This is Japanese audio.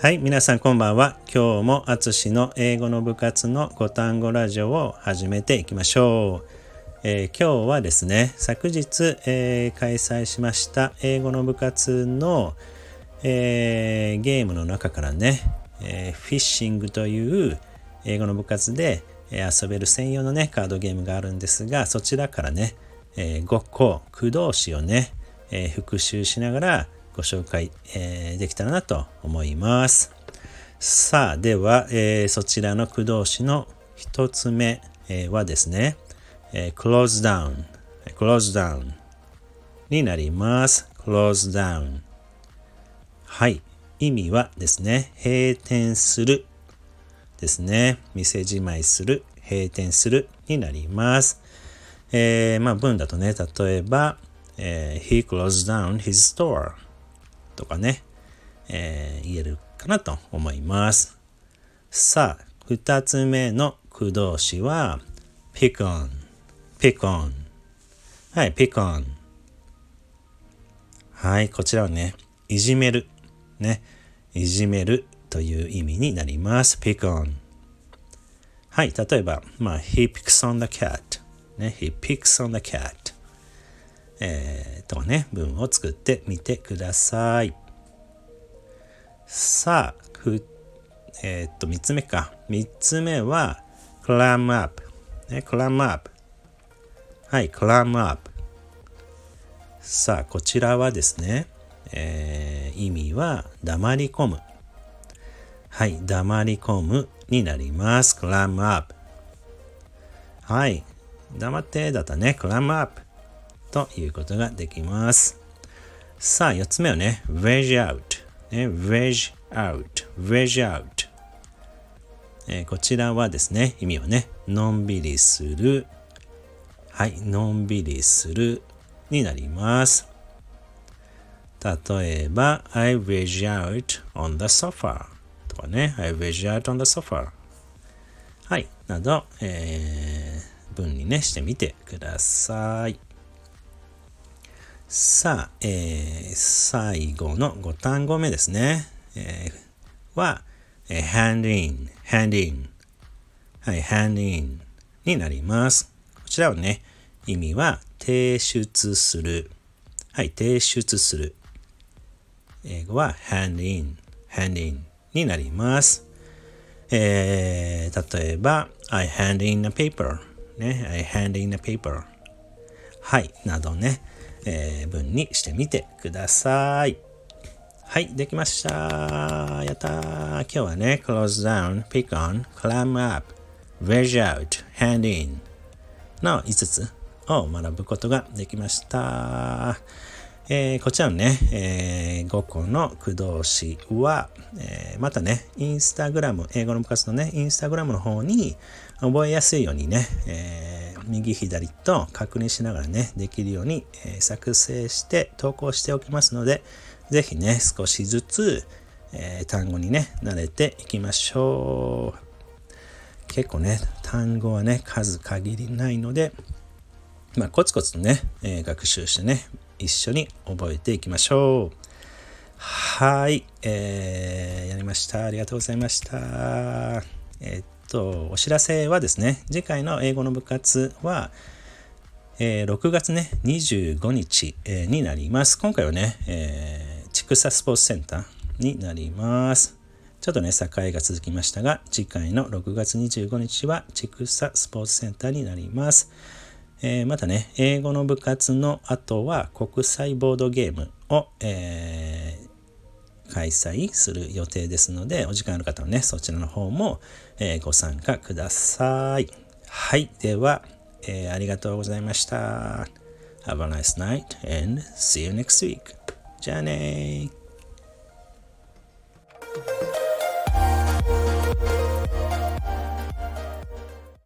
はい、皆さんこんばんは。今日もあつしの英語の部活の5単語ラジオを始めていきましょう。えー、今日はですね、昨日、えー、開催しました英語の部活の、えー、ゲームの中からね、えフィッシングという英語の部活で、え遊べる専用のね、カードゲームがあるんですが、そちらからね、え5個、駆動詞をね、え復習しながら、ご紹介、えー、できたらなと思います。さあ、では、えー、そちらの駆動詞の一つ目、えー、はですね、えー、close down, close down になります。close down はい。意味はですね、閉店するですね。店じまいする、閉店するになります。えー、まあ文だとね、例えば、えー、he closed down his store とかね、えー、言えるかなと思います。さあ、二つ目の駆動詞は pick on, pick on はい、pick on はい、こちらはね、いじめる。ね、いじめるという意味になります。pick on はい、例えば、まあ、he picks on the cat ね、he picks on the cat えー、とね、文を作ってみてください。さあ、ふえー、っと、3つ目か。3つ目は、climb up。ね、climb up。はい、climb up。さあ、こちらはですね、えー、意味は、黙り込む。はい、黙り込むになります。climb up。はい、黙ってだったね、climb up。ということができます。さあ、4つ目はね、veg out。ね、veg out。veg out。えー、こちらはですね、意味はね、のんびりする。はい、のんびりするになります。例えば、I veg out on the sofa とかね、I veg out on the sofa はい、など、えー、文にね、してみてください。さあ、えー、最後の5単語目ですね。えー、は、えー、hand in, hand in。はい、hand in になります。こちらはね、意味は提出する。はい、提出する。英語は hand in, hand in になります。えー、例えば、I hand in a paper。ね、I hand in a paper。はい、などね。えー、文にしてみてください。はい、できました。やったー。今日はね、close down, pick on, climb up, wedge out, hand in の5つを学ぶことができました。えー、こちらのね、えー、5個の駆動詞は、えー、またね、インスタグラム、英語の部活のね、インスタグラムの方に覚えやすいようにね、えー、右左と確認しながらね、できるように、え作成して投稿しておきますので、ぜひね、少しずつ、え単語にね、慣れていきましょう。結構ね、単語はね、数限りないので、まあ、コツコツとね、え学習してね、一緒に覚えていきましょう。はい、えー、やりました。ありがとうございました。えー、と、お知らせはですね、次回の英語の部活は、えー、6月ね、25日、えー、になります。今回はね、えー、千草スポーツセンターになります。ちょっとね、境が続きましたが、次回の6月25日は千草スポーツセンターになります。えー、またね、英語の部活の後は国際ボードゲームを、えー、開催する予定ですので、お時間ある方はね、そちらの方も、えご参加ください。はい。では、えー、ありがとうございました。Have a nice night and see you next week. じゃあね